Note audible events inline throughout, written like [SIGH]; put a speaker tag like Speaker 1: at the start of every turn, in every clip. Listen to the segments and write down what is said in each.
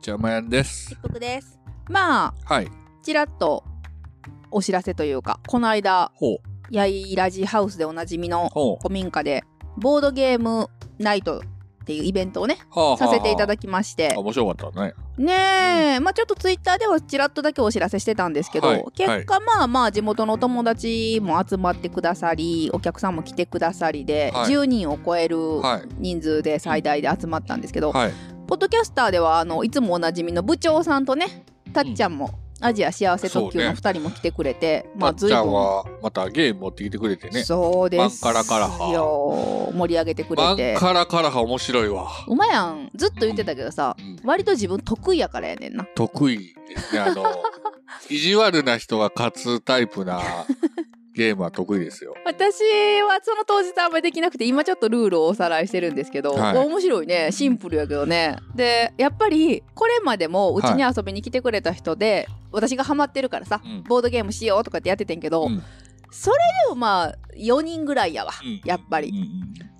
Speaker 1: ちゃまやんです。
Speaker 2: 一服です。まあ、
Speaker 1: はい。
Speaker 2: ちらっとお知らせというか、この間、
Speaker 1: ほう。
Speaker 2: ヤイラジハウスでおなじみの。古民家で、ボードゲームナイトっていうイベントをね、
Speaker 1: はあ、はあ、
Speaker 2: させていた
Speaker 1: き
Speaker 2: だきまして、
Speaker 1: 面白かったね。
Speaker 2: ねえ、まあちょっとツイッターではちらっとだけお知らせしてたんですけど、
Speaker 1: はい
Speaker 2: 結果まあまあ地元のお友達も集まってくださり、お客さんも来てくださりで、
Speaker 1: はい
Speaker 2: 10人を超える
Speaker 1: はい。
Speaker 2: 人数で最大で集まったんですけど、
Speaker 1: はい。
Speaker 2: ポッドキャスターではあのいつもおなじみの部長さんとねたっちゃんも、アジア幸せ特急の
Speaker 1: そうね。
Speaker 2: 2人も来てくれて、
Speaker 1: まっちゃん
Speaker 2: 随分
Speaker 1: は、またゲーム持ってきてくれてね。
Speaker 2: そうです
Speaker 1: バンカラカラハ。
Speaker 2: よ盛り上げてくれ
Speaker 1: バン
Speaker 2: て
Speaker 1: カラカラハ面白いわ。
Speaker 2: うまやんずっと言ってたけどさ、
Speaker 1: うん。
Speaker 2: 割と自分得意やからやねんな。
Speaker 1: 得意ですね。あの、[LAUGHS] 意地悪な人が勝つタイプなゲームは得意ですよ。
Speaker 2: 私はその当日あんまりできなくて今ちょっとルールをおさらいしてるんですけど、
Speaker 1: はい。
Speaker 2: 面白いね。シンプルやけどね。でやっぱりこれまでもうちに遊びに来てくれた人で、私がハマってるからさ、
Speaker 1: うん。
Speaker 2: ボードゲームしようとかってやっててんけど、
Speaker 1: うん。
Speaker 2: それでもまあ4人ぐらいやわ、
Speaker 1: うん。
Speaker 2: やっぱり、
Speaker 1: うんうん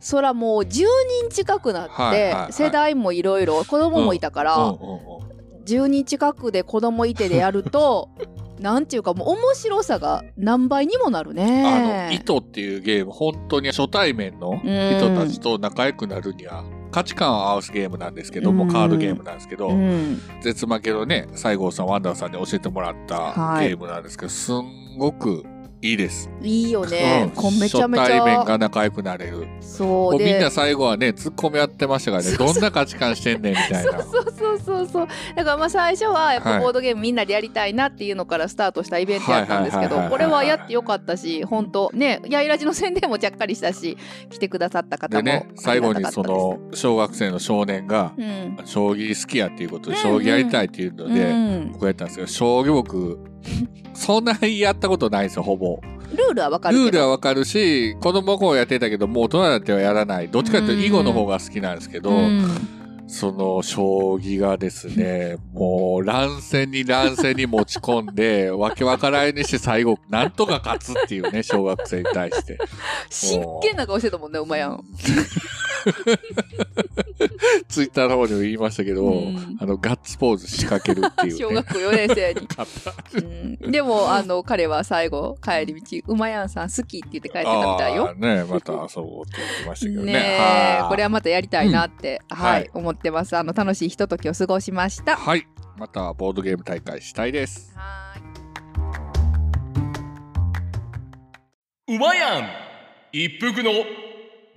Speaker 2: そらもう10人近くなって、
Speaker 1: はいはいはい。
Speaker 2: 世代もいろいろ子供もいたから、
Speaker 1: うんうんうん
Speaker 2: 10人近くで子供いてでやると [LAUGHS] なんていうかもう面白さが何倍にもなる
Speaker 1: あ
Speaker 2: ね
Speaker 1: の、糸っていうゲーム、本当に初対面の人たちと仲良くなるには、価値観を合わすゲームなんですけども、
Speaker 2: うん。
Speaker 1: カードゲームなんですけど、
Speaker 2: うん。
Speaker 1: 絶負けのね、西郷さん、ワンダーさんに教えてもらった
Speaker 2: はい。
Speaker 1: ゲームなんですけど、すんごくいいです。
Speaker 2: いいよね、
Speaker 1: うん。
Speaker 2: めちゃめち
Speaker 1: 初対面
Speaker 2: ゃ
Speaker 1: が仲良くなれる。
Speaker 2: そう。
Speaker 1: みん
Speaker 2: で
Speaker 1: な最後はね、突っ込み合ってましたからね、どんな価値観してんねんみたいな。
Speaker 2: そうそうそうそう。だからまあ最初はやっ
Speaker 1: はい。
Speaker 2: ぱボードゲームみんなでやりたいなっていうのからスタートしたイベントやったんですけどこれはやってよかったし本当ねやいらじの宣伝もちゃっかりしたし来てくださった方も
Speaker 1: でね、最後にその、小学生の少年が、
Speaker 2: うん。
Speaker 1: 将棋好きやっていうことで、
Speaker 2: うん
Speaker 1: 将棋やりたいっていうの
Speaker 2: う
Speaker 1: で、
Speaker 2: ん、
Speaker 1: 僕やったんですけど、将棋僕、そんなにやったことないんですよ、ほぼ。
Speaker 2: ルールはわかる
Speaker 1: ルールはわかるし、子供の頃やってたけど、もう大人になってはやらない。どっちかというと囲碁の方が好きなんですけど、
Speaker 2: うん
Speaker 1: その将棋がですね、もう乱戦に乱戦に持ち込んで、[LAUGHS] わけわからんにして最後、なんとか勝つっていうね、小学生に対して。[LAUGHS]
Speaker 2: 真剣な顔してたもんねお前やん [LAUGHS] [LAUGHS]
Speaker 1: ツイッターの方にも言いましたけど、
Speaker 2: うん。
Speaker 1: あの、ガッツポーズ仕掛けるっていう、ね。
Speaker 2: 小学校4年生に、[LAUGHS]
Speaker 1: 勝った。
Speaker 2: うん、でもあの彼は最後帰り道「うまやんさん好き」って言って帰ってたみたいよ。
Speaker 1: ね、また遊ぼうって言ってましたけどね。
Speaker 2: ねこれはまたやりたいなって、はい、
Speaker 1: はい。
Speaker 2: 思ってます。あの楽しいひとときを過ごしました。
Speaker 1: はい。またボードゲーム大会したいです。
Speaker 2: はい。
Speaker 3: うまやん。一服の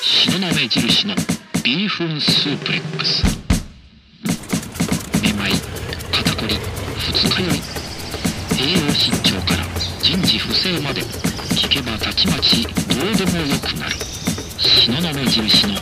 Speaker 4: 東雲印のビーフンスープレックス。めまい肩こり二日酔い。栄養失調から人事不正まで聞けばたちまちどうでもよくなる。東雲印の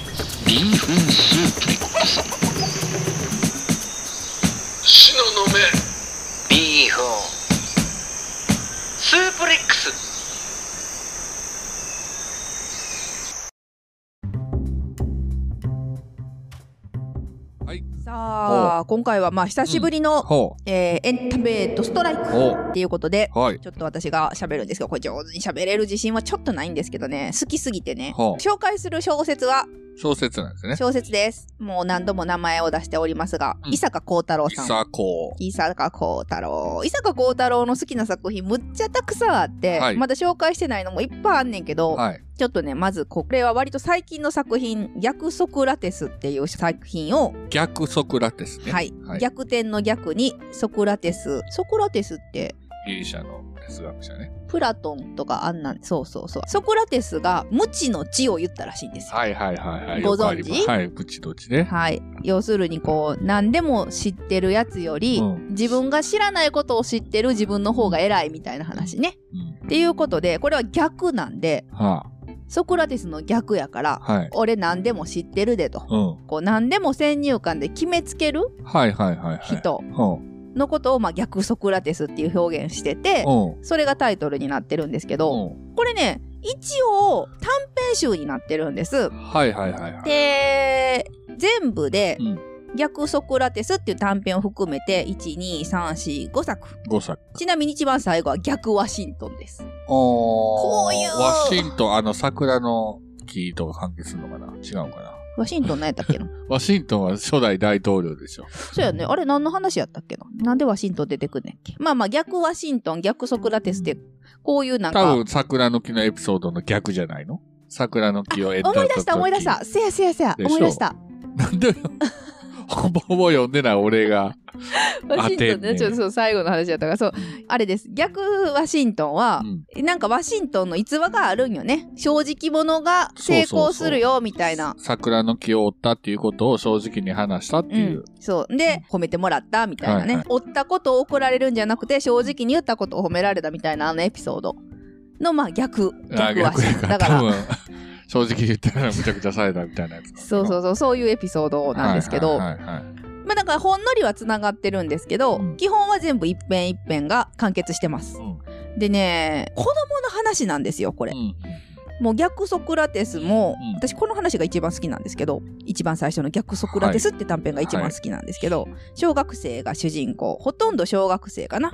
Speaker 2: 今回はまあ久しぶりの、
Speaker 1: ほ
Speaker 2: えーエンタメドストライ
Speaker 1: う。
Speaker 2: ク
Speaker 1: ほ
Speaker 2: っていうことで
Speaker 1: う。はい。
Speaker 2: ちょっと私が喋るんですけどこれ上手に喋れる自信はちょっとないんですけどね好きすぎてね紹介する小説は
Speaker 1: 小説なんですね。
Speaker 2: 小説ですもう何度も名前を出しておりますが、
Speaker 1: うん
Speaker 2: 伊坂幸太郎さん
Speaker 1: いさこ
Speaker 2: 伊坂幸太郎伊坂幸太郎の好きな作品むっちゃたくさんあって、
Speaker 1: はい
Speaker 2: まだ紹介してないのもいっぱいあんねんけど、
Speaker 1: はい。
Speaker 2: ちょっとねまずこれは割と最近の作品「逆ソクラテス」っていう作品を、
Speaker 1: 逆ソクラテスね。
Speaker 2: はい
Speaker 1: はい。
Speaker 2: 逆転の逆にソクラテスソクラテスって
Speaker 1: ギリシャの哲学者ね。
Speaker 2: プラトンとかあんなんそうそうそうソクラテスが無知の知を言ったらしいんですよ
Speaker 1: はいはいはいはい。
Speaker 2: ご存知？
Speaker 1: はい。プチどっちね。
Speaker 2: はい要するにこう何でも知ってるやつより、
Speaker 1: うん
Speaker 2: 自分が知らないことを知ってる自分の方が偉いみたいな話ね
Speaker 1: うん
Speaker 2: っていうことで、これは逆なんで、
Speaker 1: は
Speaker 2: ソクラテスの逆やから、
Speaker 1: あ、はい。
Speaker 2: 俺何でも知ってるでと。
Speaker 1: うん。
Speaker 2: こう何でも先入観で決めつける
Speaker 1: はいはいはいはい。
Speaker 2: のことを、まあ、逆ソクラテスっていう表現してて、
Speaker 1: うん。
Speaker 2: それがタイトルになってるんですけど、
Speaker 1: うん。
Speaker 2: これね、一応短編集になってるんです。
Speaker 1: はいはいはいはい。
Speaker 2: で、全部で
Speaker 1: うん
Speaker 2: 逆ソクラテスっていう短編を含めて、1、2、3、4、5作。
Speaker 1: 5作。
Speaker 2: ちなみに一番最後は逆ワシントンです。
Speaker 1: お
Speaker 2: こういう
Speaker 1: ワシントン、あの桜の木とか関係するのかな？違うかな？
Speaker 2: ワシントン何やったっけな？[LAUGHS]
Speaker 1: ワシントンは初代大統領でしょ。
Speaker 2: そうやね。あれ何の話やったっけな？なんでワシントン出てくんねんっけまあまあ逆ワシントン、逆ソクラテスって、こういうなんか。
Speaker 1: 多分桜の木のエピソードの逆じゃないの？桜の木を得た
Speaker 2: 思い出した思い出した。せやせやせや。思い出した。[LAUGHS]
Speaker 1: なんで、[LAUGHS] ほぼほぼ読んでない俺が。[LAUGHS]
Speaker 2: ワシントンね。ちょっとそう最後の話やったから、そう。あれです。逆ワシントンは
Speaker 1: う、ん
Speaker 2: なんかワシントンの逸話があるんよね。正直者が成功するよ、みたいな。
Speaker 1: 桜の木を折ったっていうことを正直に話したって
Speaker 2: う。
Speaker 1: いうん
Speaker 2: そう。で、褒めてもらった、みたいなね。
Speaker 1: はいはい
Speaker 2: 追ったことを怒られるんじゃなくて、正直に言ったことを褒められたみたいなあのエピソードの、まあ逆、
Speaker 1: あ
Speaker 2: 逆ワシントン。だから、
Speaker 1: 正直言ったらむちゃくちゃされたみたいなやつ。
Speaker 2: そうそうそう、そういうエピソードなんですけど、
Speaker 1: はいはいはいはい
Speaker 2: まあだからほんのりは繋がってるんですけど、
Speaker 1: うん
Speaker 2: 基本は全部一編一編が完結してます。
Speaker 1: うん
Speaker 2: でね、子供の話なんですよ、これ。
Speaker 1: うん
Speaker 2: もう逆ソクラテスも、
Speaker 1: うん
Speaker 2: 私この話が一番好きなんですけど、一番最初の逆ソクラテスって短編が一番好きなんですけど、小学生が主人公、ほとんど小学生かな。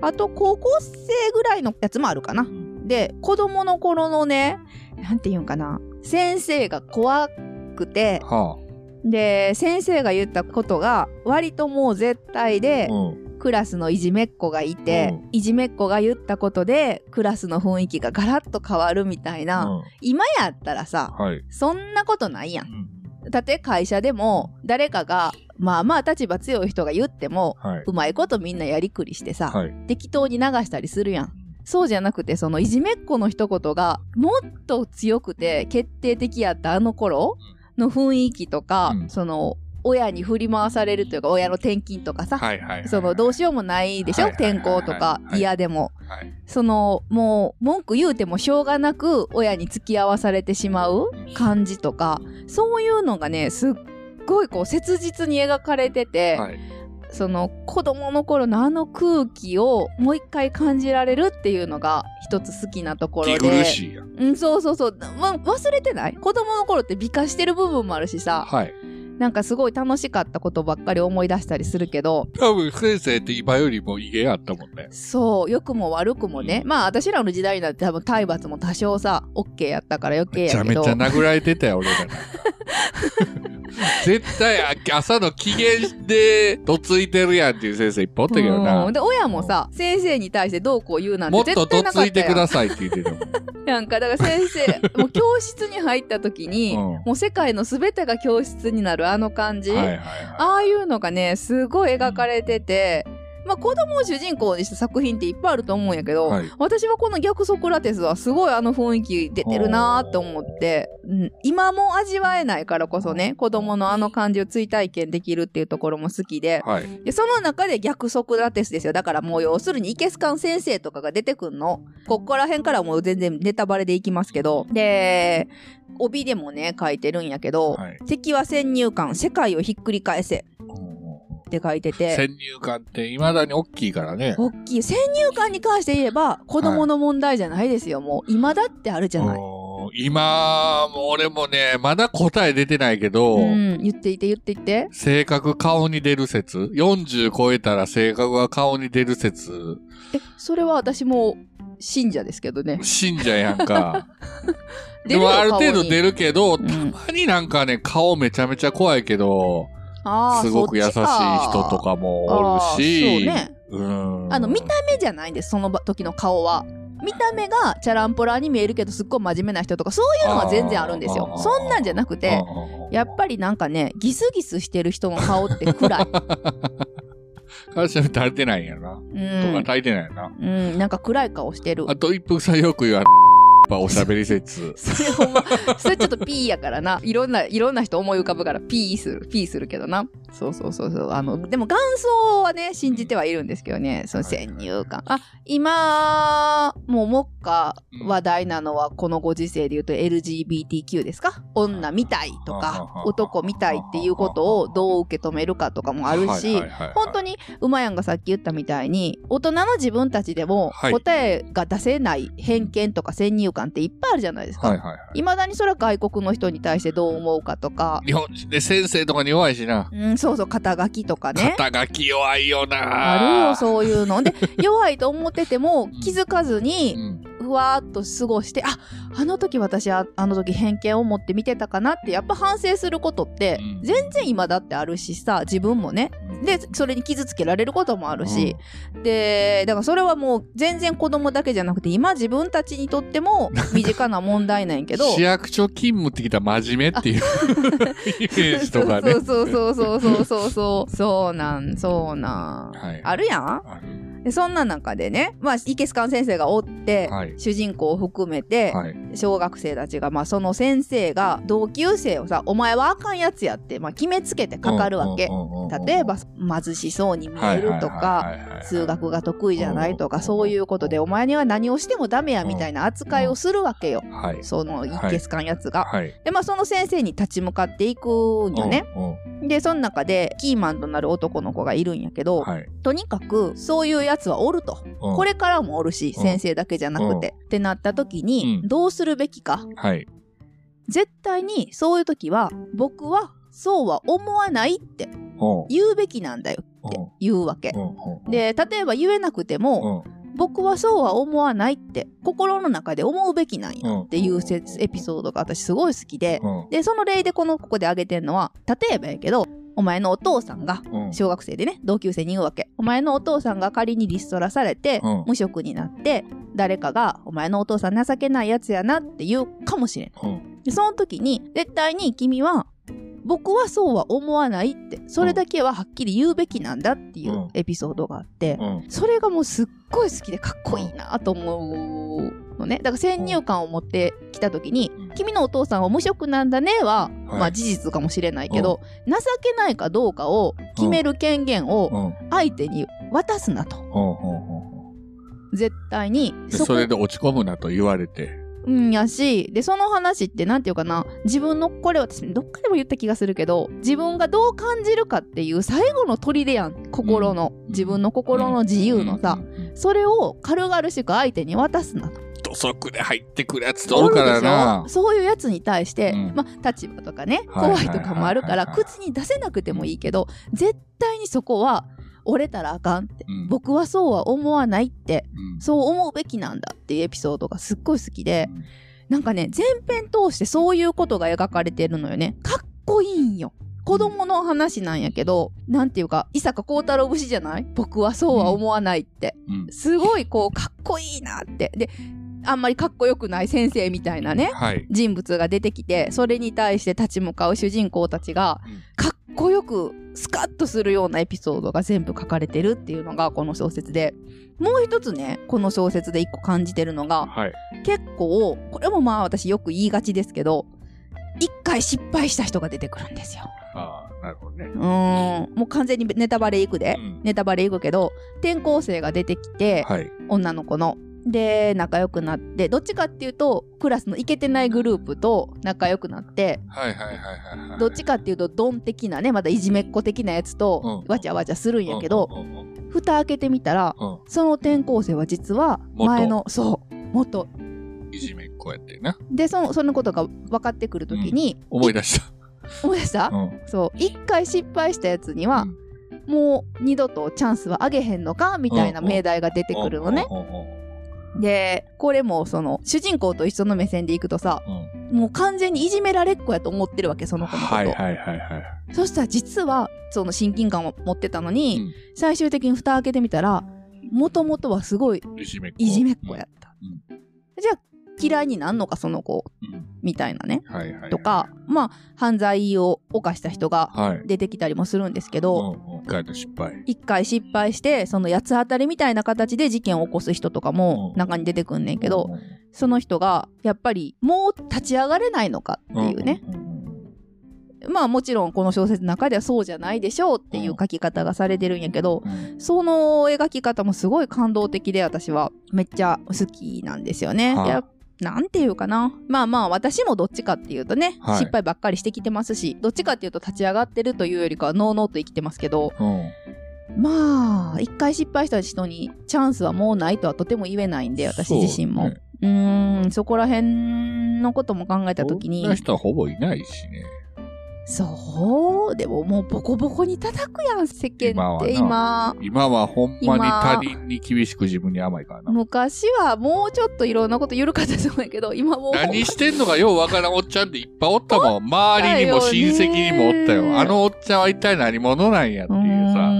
Speaker 2: あと高校生ぐらいのやつもあるかな。で、子供の頃のね、なんていうんかな、先生が怖くて、
Speaker 1: は
Speaker 2: で、先生が言ったことが割ともう絶対で
Speaker 1: あ。、うん。
Speaker 2: クラスのいじめっ子がいて、
Speaker 1: うん
Speaker 2: いじめっ子が言ったことでクラスの雰囲気がガラッと変わるみたいな、
Speaker 1: うん
Speaker 2: 今やったらさ
Speaker 1: はい。
Speaker 2: そんなことないやんだって会社でも誰かがまあまあ立場強い人が言っても
Speaker 1: はい。
Speaker 2: うまいことみんなやりくりしてさ、
Speaker 1: はい。
Speaker 2: 適当に流したりするやんそうじゃなくてそのいじめっ子の一言がもっと強くて決定的やったあの頃の雰囲気とか、
Speaker 1: うん
Speaker 2: その親に振り回されるというか親の転勤とかさ、
Speaker 1: はいはいはい。
Speaker 2: そのどうしようもないでしょ？
Speaker 1: はいはいはいはい
Speaker 2: 転校とか
Speaker 1: はい
Speaker 2: 嫌でも。
Speaker 1: はい。
Speaker 2: そのもう文句言うてもしょうがなく親に付き合わされてしまう感じとかそういうのがねすっごいこう切実に描かれてて、
Speaker 1: はい。
Speaker 2: その子供の頃のあの空気をもう一回感じられるっていうのが一つ好きなところ
Speaker 1: 気
Speaker 2: で。
Speaker 1: 苦しいやん。
Speaker 2: うん、そうそうそう、ま、忘れてない？子供の頃って美化してる部分もあるしさ
Speaker 1: はい。
Speaker 2: なんかすごい楽しかったことばっかり思い出したりするけど
Speaker 1: 多分先生って今よりも威厳あったもんね。
Speaker 2: そう良くも悪くもねまあ私らの時代になって多分体罰も多少さ OK やったから余計
Speaker 1: めちゃ
Speaker 2: やけど
Speaker 1: めちゃ殴られてたよ、俺ら。[LAUGHS] 絶対あ朝の機嫌でどついてるやんっていう先生いっぱいおったけど
Speaker 2: う。
Speaker 1: なん
Speaker 2: で親もさ先生に対してどうこう言うなんて
Speaker 1: もっと
Speaker 2: 絶対
Speaker 1: どついてくださいって言ってたもん。
Speaker 2: なんかだから先生 [LAUGHS] もう教室に入った時に、
Speaker 1: うん
Speaker 2: もう世界の全てが教室になるあの感じ、
Speaker 1: はいはいはい。
Speaker 2: ああいうのがねすごい描かれてて、まあ子供を主人公にした作品っていっぱいあると思うんやけど、
Speaker 1: はい。
Speaker 2: 私はこの逆ソクラテスはすごいあの雰囲気出てるなーって思って、うん、今も味わえないからこそね子供のあの感じを追体験できるっていうところも好きで。
Speaker 1: はい。
Speaker 2: でその中で逆ソクラテスですよ。だからもう要するにイケスカン先生とかが出てくんの。ここら辺からもう全然ネタバレでいきますけどで帯でもね書いてるんやけど、
Speaker 1: はい。
Speaker 2: 敵は先入観世界をひっくり返せって書いてて。
Speaker 1: 先入観って未だに大きいからね。
Speaker 2: 大きい。先入観に関して言えば子供の問題じゃないですよ、もう今だってあるじゃない、
Speaker 1: うん今、もう俺もね、まだ答え出てないけど、
Speaker 2: うん、言っていて言っていて。
Speaker 1: 性格顔に出る説 ?40 超えたら性格が顔に出る説。
Speaker 2: えそれは私も信者ですけどね。
Speaker 1: 信者やんか。[LAUGHS] でもある程度出るけど、
Speaker 2: ん。
Speaker 1: たまになんかね、顔めちゃめちゃ怖いけど、すごく優しい人とかもおるし、
Speaker 2: ね。
Speaker 1: うん。
Speaker 2: あの見た目じゃないんですその時の顔は。見た目がチャランポラに見えるけどすっごい真面目な人とかそういうのは全然あるんですよ。そんなんじゃなくてやっぱりなんかねギスギスしてる人の顔って暗い、
Speaker 1: 会社足りてないんやな。
Speaker 2: う
Speaker 1: と
Speaker 2: ん
Speaker 1: か足りてないな。
Speaker 2: うん、なんか暗い顔してる。
Speaker 1: あと一服さんよく言うあのやっぱおしゃべり説。[LAUGHS]
Speaker 2: それほんま。それちょっとピーやからな。いろんないろんな人思い浮かぶからピーするピーするけどな。そうそうそうそう。あの、でも元祖はね、信じてはいるんですけどね、その先入観。あ、今、もう目下話題なのは、このご時世で言うと LGBTQ ですか？女みたいとか、男みたいっていうことをどう受け止めるかとかもあるし、本当に馬やんがさっき言ったみたいに、大人の自分たちでも
Speaker 1: はい
Speaker 2: 答えが出せない偏見とか先入観っていっぱいあるじゃないですか。いまだにそれは外国の人に対してどう思うかとか、
Speaker 1: 日本人で先生とかに弱いしな。
Speaker 2: うん、そうそう、肩書きとかね。
Speaker 1: 肩書き弱いよな。
Speaker 2: あるよ、そういうの。で、[LAUGHS] 弱いと思ってても
Speaker 1: ん
Speaker 2: 気づかず
Speaker 1: う
Speaker 2: に、
Speaker 1: ん。
Speaker 2: ふわーっと過ごして、あ、あの時私あ、あの時偏見を持って見てたかなって、やっぱ反省することって
Speaker 1: うん、
Speaker 2: 全然今だってあるしさ、自分もね。で、それに傷つけられることもあるし、で、だからそれはもう全然子供だけじゃなくて、今自分たちにとっても [LAUGHS] 身近な問題なんやけど、
Speaker 1: 市役所勤務ってきたら真面目っていう [LAUGHS] イメージとかね。
Speaker 2: そうそうそうそうそうそうそう。そうなん、そうなん。
Speaker 1: はい
Speaker 2: あるやん
Speaker 1: ある
Speaker 2: でそんな中でね、まあ、イケスカン先生がおって、
Speaker 1: はい
Speaker 2: 主人公を含めて、
Speaker 1: はい。
Speaker 2: 小学生たちが、まあ、その先生が同級生をさ、お前はあかんやつやって、まあ、決めつけてかかるわけ。例えば、貧しそうに見えるとか、数学が得意じゃないとか、そういうことで、お前には何をしてもダメやみたいな扱いをするわけよ。
Speaker 1: はい。
Speaker 2: そのイケスカンやつが。
Speaker 1: はい。
Speaker 2: で、まあ、その先生に立ち向かっていくんよね。
Speaker 1: うん。
Speaker 2: で、その中で、キーマンとなる男の子がいるんやけど、
Speaker 1: はい。
Speaker 2: とにかく、そういうやつはおると。
Speaker 1: うん。
Speaker 2: これからもおるし、
Speaker 1: うん。
Speaker 2: 先生だけじゃなくて。ってなった時に、
Speaker 1: うん。
Speaker 2: どうするべきか。
Speaker 1: はい。
Speaker 2: 絶対に、そういう時は、僕は、そうは思わないって
Speaker 1: うん。
Speaker 2: 言うべきなんだよって言うわけ。
Speaker 1: うん。
Speaker 2: で、例えば言えなくても、僕はそうは思わないって、心の中で思うべきなんやっていうせエピソードが私すごい好きで、
Speaker 1: うん。
Speaker 2: で、その例でこのここで挙げてんのは、例えばやけど、お前のお父さんが、
Speaker 1: うん。
Speaker 2: 小学生でね、同級生に言うわけ。お前のお父さんが仮にリストラされて、
Speaker 1: うん。
Speaker 2: 無職になって、誰かが、お前のお父さん情けないやつやなって言うかもしれん。
Speaker 1: うん。
Speaker 2: で、その時に、絶対に君は、僕はそうは思わないって、それだけははっきり言うべきなんだっていううん。エピソードがあって、
Speaker 1: うん。
Speaker 2: それがもうすっごい好きでかっこいいなと思うのね。だから先入観を持ってきた時に、
Speaker 1: うん。
Speaker 2: 君のお父さんは無職なんだねは、
Speaker 1: はい。
Speaker 2: まあ事実かもしれないけど、情けないかどうかを決める権限を
Speaker 1: うん。
Speaker 2: 相手に渡すなと。絶対に。
Speaker 1: それで落ち込むなと言われて。
Speaker 2: うんやし、で、その話ってなんていうかな、自分の、これ私どっかでも言った気がするけど、自分がどう感じるかっていう最後の砦やん。心の、
Speaker 1: ん。
Speaker 2: 自分の心の自由のさ、それを軽々しく相手に渡すなと。
Speaker 1: で入ってくるやつとおるからな。
Speaker 2: そういうやつに対して、
Speaker 1: うん。
Speaker 2: まあ立場とかね
Speaker 1: はい
Speaker 2: 怖いとかもあるから口に出せなくてもいいけど絶対にそこは折れたらあかんって、
Speaker 1: うん。
Speaker 2: 僕はそうは思わないって
Speaker 1: うん。
Speaker 2: そう思うべきなんだっていうエピソードがすっごい好きで
Speaker 1: うん。
Speaker 2: なんかね前編通してそういうことが描かれてるのよね。かっこいいんよ。子供の話なんやけど、なんていうか、伊坂幸太郎節じゃない？僕はそうは思わないって。
Speaker 1: うん。
Speaker 2: すごいこう、かっこいいなって。で、あんまりかっこよくない先生みたいなね、
Speaker 1: はい。
Speaker 2: 人物が出てきてそれに対して立ち向かう主人公たちが
Speaker 1: うん
Speaker 2: かっこよくスカッとするようなエピソードが全部書かれてるっていうのがこの小説でもう一つねこの小説で一個感じてるのが
Speaker 1: はい。
Speaker 2: 結構これもまあ私よく言いがちですけど一回失敗した人が出てくるんですよ。
Speaker 1: なるほどね。
Speaker 2: うーんもう完全にネタバレいくで、
Speaker 1: うん
Speaker 2: ネタバレいくけど転校生が出てきて、
Speaker 1: はい。
Speaker 2: 女の子の。で仲良くなってどっちかっていうとクラスのイケてないグループと仲良くなって。どっちかっていうとドン的なねまだいじめっ子的なやつと
Speaker 1: うん。
Speaker 2: わちゃわちゃするんやけど、蓋開けてみたら
Speaker 1: うん。
Speaker 2: その転校生は実は
Speaker 1: 元。
Speaker 2: 前のそう元。
Speaker 1: いじめっ子やってな。
Speaker 2: でそのそのことが分かってくるときに、
Speaker 1: 思い出した。
Speaker 2: 思い出した、
Speaker 1: うん。
Speaker 2: そう。一回失敗したやつには、もう二度とチャンスはあげへんのかみたいな命題が出てくるのね。でこれもその主人公と一緒の目線でいくとさ
Speaker 1: うん。
Speaker 2: もう完全にいじめられっ子やと思ってるわけその子のこと、
Speaker 1: はいはいはいはい。
Speaker 2: そしたら実はその親近感を持ってたのに、
Speaker 1: うん。
Speaker 2: 最終的に蓋開けてみたらもともとはすごい
Speaker 1: いじめっ子。
Speaker 2: やった、
Speaker 1: うん。
Speaker 2: じゃあ嫌いになんのかその子。
Speaker 1: うん。
Speaker 2: みたいなね。
Speaker 1: はいはい。はい。
Speaker 2: とか、まあ犯罪を犯した人が
Speaker 1: はい。
Speaker 2: 出てきたりもするんですけど、
Speaker 1: うんうん。一回の失敗。
Speaker 2: 一回失敗してその八つ当たりみたいな形で事件を起こす人とかも
Speaker 1: うん。
Speaker 2: 中に出てくんねんけど、
Speaker 1: うん
Speaker 2: その人がやっぱりもう立ち上がれないのかっていうね、まあもちろんこの小説の中ではそうじゃないでしょうっていう書き方がされてるんやけど、
Speaker 1: うん。
Speaker 2: その描き方もすごい感動的で私は。めっちゃ好きなんですよね。
Speaker 1: はい
Speaker 2: やなんていうかな。まあまあ私もどっちかっていうとね、
Speaker 1: はい
Speaker 2: 失敗ばっかりしてきてますし、どっちかっていうと立ち上がってるというよりかはノーノーと生きてますけど、
Speaker 1: うん
Speaker 2: まあ、一回失敗した人にチャンスはもうないとはとても言えないんで、私自身も。
Speaker 1: そうね
Speaker 2: うーん、そこら辺のことも考えたときに
Speaker 1: そんな、人はほぼいないしね。
Speaker 2: そう、でももうボコボコに叩くやん、世間って今。
Speaker 1: 今はほんまに他人に厳しく自分に甘いからな。
Speaker 2: 昔はもうちょっといろんなこと緩かったと思うけど、今もう。
Speaker 1: 何してんのかようわからんおっちゃんっていっぱいおったもん。[LAUGHS] 周りにも親戚にもおったよ。あのおっちゃんは一体何者なんやっていうさ。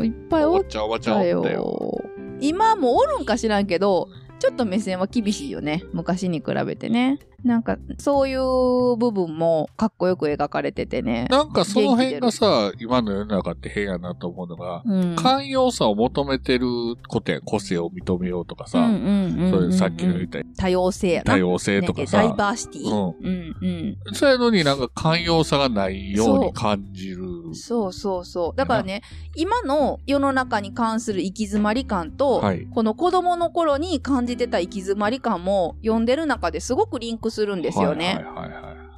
Speaker 2: ういっぱいおっ
Speaker 1: おっちゃんおばちゃんお
Speaker 2: た
Speaker 1: ったよ。
Speaker 2: よ。今もおるんか知らんけど、ちょっと目線は厳しいよね。昔に比べてね。なんか、そういう部分もかっこよく描かれててね。
Speaker 1: なんかその辺がさ、今の世の中って変やなと思うのが、
Speaker 2: うん。
Speaker 1: 寛容さを求めてることや個性を認めようとかさ、さっきの言った
Speaker 2: 多様性やな。
Speaker 1: 多様性とか
Speaker 2: ねダイ
Speaker 1: さ、
Speaker 2: バーシティ。
Speaker 1: うん
Speaker 2: うんうん。
Speaker 1: そういうのになんか寛容さがないように感じる。
Speaker 2: そうそうそう。だからね、今の世の中に関する行き詰まり感と、
Speaker 1: はい
Speaker 2: この子供の頃に感じてた行き詰まり感も読んでる中ですごくリンクするんですよね。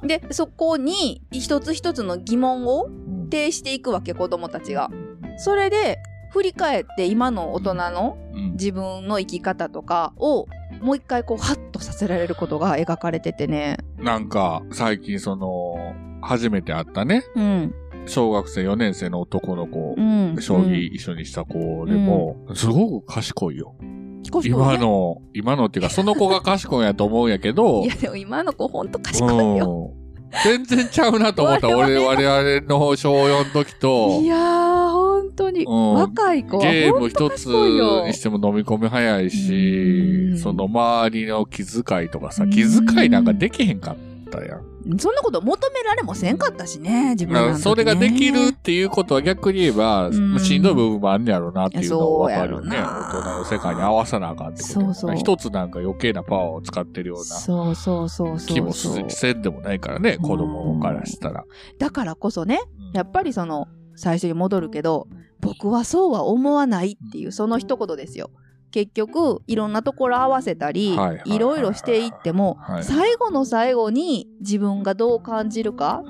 Speaker 2: で、そこに一つ一つの疑問を
Speaker 1: うん
Speaker 2: 呈していくわけ、子供たちが。それで、振り返って今の大人の
Speaker 1: うん
Speaker 2: 自分の生き方とかをもう一回こうハッとさせられることが描かれててね。
Speaker 1: なんか、最近その、初めて会ったね、
Speaker 2: うん。
Speaker 1: 小学生4年生の男の子
Speaker 2: う、ん。
Speaker 1: 将棋一緒にした子でも、すごく賢いよ。
Speaker 2: うん、賢いね。
Speaker 1: 今の、今のっていうか、その子が賢いんやと思うんやけど [LAUGHS]
Speaker 2: い、やでも今の子ほんと賢いよ。
Speaker 1: うん。全然ちゃうなと思った。[LAUGHS] 俺、我々の小4の時と。
Speaker 2: い、やー、本当に、
Speaker 1: うん。
Speaker 2: 若い子は
Speaker 1: ゲーム一つにしても飲み込み早い
Speaker 2: うん、
Speaker 1: しその周りの気遣いとかさ、気遣いなんかできへんかったやん。
Speaker 2: そんなこと求められもせんかったしね、自分
Speaker 1: だか
Speaker 2: なんてね
Speaker 1: らそれができるっていうことは逆に言えば、
Speaker 2: うん
Speaker 1: しんどい部分もあんねやろうなっていうのがわかるよね。大人の世界に合わさなあかんってことや
Speaker 2: そうそう
Speaker 1: 一つなんか余計なパワーを使ってるような
Speaker 2: そうそうそうそう
Speaker 1: 気も。せんでもないからね、子供からしたら。
Speaker 2: だからこそね、
Speaker 1: うん
Speaker 2: やっぱりその、最初に戻るけど、僕はそうは思わないっていうその一言ですよ。結局、いろんなところ合わせたり
Speaker 1: はい
Speaker 2: ろいろしていっても
Speaker 1: はい、
Speaker 2: 最後の最後に自分がどう感じるか、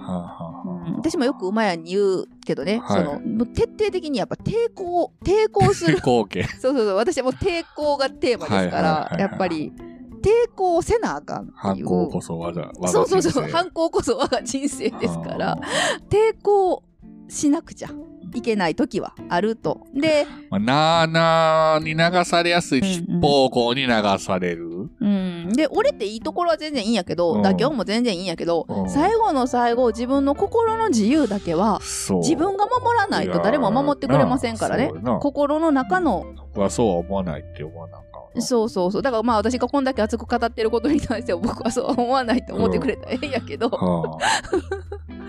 Speaker 2: 私もよく馬屋に言うけどね、
Speaker 1: はい。
Speaker 2: その、もう徹底的にやっぱ抵抗、抵抗する。[LAUGHS] そうそうそう、私はもう抵抗がテーマですから
Speaker 1: は、い
Speaker 2: やっぱり、抵抗せなあかんって
Speaker 1: 反
Speaker 2: いう。
Speaker 1: 抗こそ我が
Speaker 2: そうそうそう、
Speaker 1: 人生
Speaker 2: 反抗こそ我が人生ですから
Speaker 1: あ、
Speaker 2: 抵抗しなくちゃいけない時はあると。で、
Speaker 1: ーまあ、なーなーに流されやすい方向に流される。
Speaker 2: うん。で、折れていいところは全然いいんやけど、
Speaker 1: うん
Speaker 2: 妥協も全然いいんやけど
Speaker 1: う、ん
Speaker 2: 最後の最後、自分の心の自由だけは。自分が守らないと誰も守ってくれませんからね。心の中の
Speaker 1: 僕はそうは思わないって思わな
Speaker 2: そうそうそう。だからまあ私がこんだけ熱く語ってることに対しては僕はそうは思わないと思ってくれたらええんやけど、
Speaker 1: は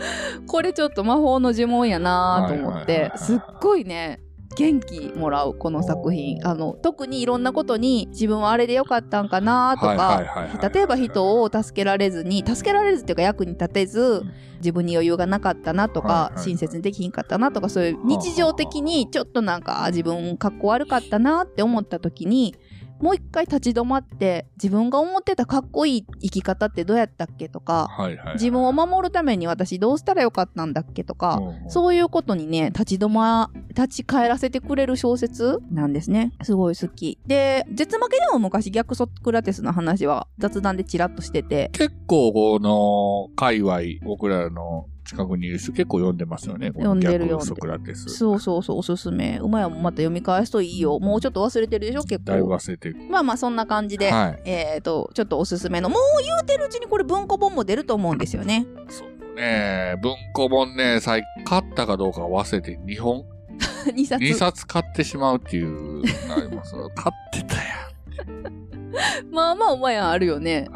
Speaker 1: [LAUGHS]
Speaker 2: これちょっと魔法の呪文やなと思ってすっごいね、元気もらう、この作品。あの、特にいろんなことに自分はあれでよかったんかなとか、例えば人を助けられずに、助けられずっていうか役に立てず、自分に余裕がなかったなとか、
Speaker 1: はいはい。
Speaker 2: 親切にできひんかったなとか、そういう日常的にちょっとなんか、あ自分格好悪かったなって思った時に、もう一回立ち止まって、自分が思ってたかっこいい生き方ってどうやったっけとか、
Speaker 1: はいはい。
Speaker 2: 自分を守るために私どうしたらよかったんだっけとか、
Speaker 1: うん
Speaker 2: そういうことにね、立ち止ま、立ち返らせてくれる小説なんですね。すごい好き。で、絶負けでも昔逆ソクラテスの話は雑談でチラッとしてて、
Speaker 1: 結構この、界隈、僕らの近くにいる人結構読んでますよね。
Speaker 2: 読んでる
Speaker 1: 逆
Speaker 2: 読んでる
Speaker 1: ソクラテス。
Speaker 2: そうそうそう、おすすめ。馬やもまた読み返すといいよ。もうちょっと忘れてるでしょ、結
Speaker 1: だいぶ
Speaker 2: 構。
Speaker 1: 忘れてる。
Speaker 2: まあまあ、そんな感じで、
Speaker 1: はい。
Speaker 2: えっ、と、ちょっとおすすめの、もう言うてるうちにこれ文庫本も出ると思うんですよね。
Speaker 1: そうね。文庫本ね、買ったかどうか忘れて、2本、[LAUGHS]
Speaker 2: 2冊。
Speaker 1: 2冊買ってしまうっていうのがあります。[LAUGHS] 買ってたや [LAUGHS]
Speaker 2: まあまあ、馬やんあるよね。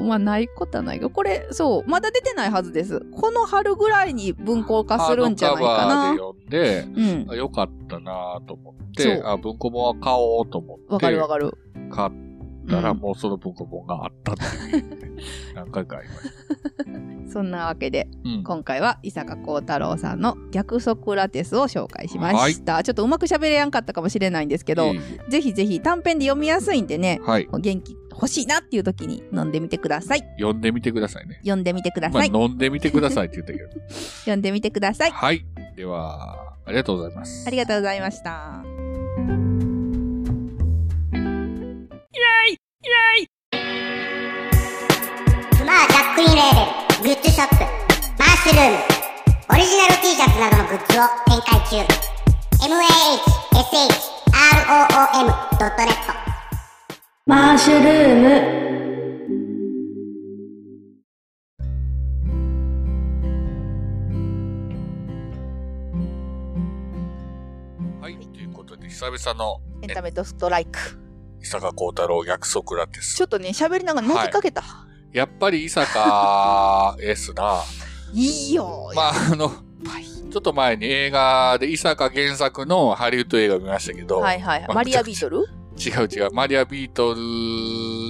Speaker 2: まあ、ないことはないけど、これ、そう、まだ出てないはずです。この春ぐらいに文庫
Speaker 1: ん。
Speaker 2: 化するんじゃないか
Speaker 1: ハードカバー
Speaker 2: な
Speaker 1: で。読んで、
Speaker 2: うん。
Speaker 1: あよかったなと思って、あ、文庫本は買おうと思って、
Speaker 2: わかるわかる。
Speaker 1: 買ったら
Speaker 2: うん
Speaker 1: もうその文庫本があったっていう、ね、何回かありました。
Speaker 2: そんなわけで、
Speaker 1: うん。
Speaker 2: 今回は伊坂幸太郎さんの逆ソクラテスを紹介しました。ちょっとうまく喋れやんかったかもしれないんですけど、
Speaker 1: いえい
Speaker 2: ぜひぜひ短編で読みやすいんでね、
Speaker 1: えはい。
Speaker 2: 元気欲しいなっていう時に飲んでみてください。
Speaker 1: 読んでみてくださいね。
Speaker 2: 読んでみてくだ
Speaker 1: まあ、
Speaker 2: さい。
Speaker 1: 飲んでみてくださいって言ったけど。[LAUGHS]
Speaker 2: 読んでみてください。
Speaker 1: はい。では、ありがとうございます。
Speaker 2: ありがとうございました。
Speaker 5: レーベルグッズショップマッシュルームオリジナル T シャツなどのグッズを展開中 mahshroom.net
Speaker 6: マッシュルーム
Speaker 1: はい。ということで、久々の
Speaker 2: エンタメどストライク。
Speaker 1: 伊坂幸太郎逆ソクラテス
Speaker 2: ちょ。っとね、喋りながら泣きかけた。
Speaker 1: やっぱり伊坂ですな。
Speaker 2: い、いよ。
Speaker 1: まあ、あの、ちょっと前に映画で伊坂原作のハリウッド映画見ましたけど、
Speaker 2: はいはい。
Speaker 1: まあ
Speaker 2: マリアビートル？
Speaker 1: 違う違う、マリアビートル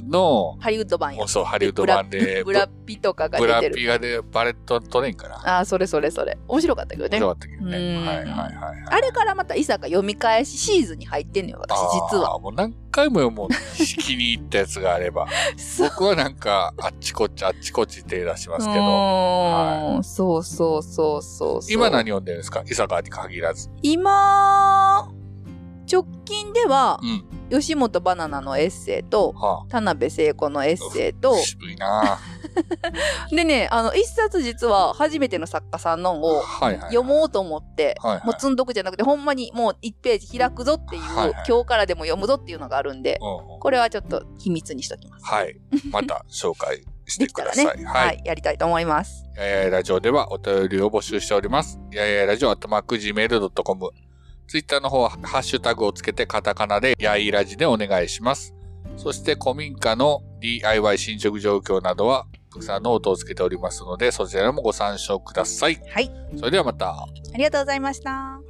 Speaker 1: の、
Speaker 2: ハリウッド版や。
Speaker 1: そう、ハリウッド版で、
Speaker 2: ブラピとかが
Speaker 1: ブラ
Speaker 2: 出てる。
Speaker 1: ピがでバレットトレインかな。
Speaker 2: ああ、それそれそれ。面白かったけどね
Speaker 1: 面白。かったけどね。
Speaker 2: うん
Speaker 1: はいはいはいはい。
Speaker 2: あれからまた伊坂読み返しシーズンに入ってんのよ、私実は。
Speaker 1: もう何回も読もう。[LAUGHS] 気に入ったやつがあれば。[LAUGHS] 僕はなんか、あっちこっちあっちこっち手出しますけ
Speaker 2: う
Speaker 1: ど。
Speaker 2: ーんそうそうそうそうそう。
Speaker 1: 今何読んでるんですか？伊坂に限らず。
Speaker 2: 今、直近では、
Speaker 1: うん。
Speaker 2: 吉本バナナのエッセイと、
Speaker 1: は
Speaker 2: 田辺聖子のエッセイ
Speaker 1: あ。
Speaker 2: と、[LAUGHS] でね、あの、一冊実は初めての作家さんのを。読もうと思って、
Speaker 1: はいはい
Speaker 2: もう積んどくじゃなくて、ほんまにもう1ページ開くぞっていう、
Speaker 1: はいはい
Speaker 2: 今日からでも読むぞっていうのがあるんで、
Speaker 1: うんうん
Speaker 2: これはちょっと秘密にしときます。
Speaker 1: はい。また紹介してください。[LAUGHS]
Speaker 2: はい、
Speaker 1: はい。
Speaker 2: やりたいと思います。
Speaker 1: やややラジオではお便りを募集しております。やややラジオアットマーク Gmail.com。ツイッターの方はハッシュタグをつけてカタカナでやいラジでお願いします。そして古民家の DIY 進捗状況などは、さんノートをつけておりますので、そちらもご参照ください。
Speaker 2: はい。
Speaker 1: それではまた。
Speaker 2: ありがとうございました。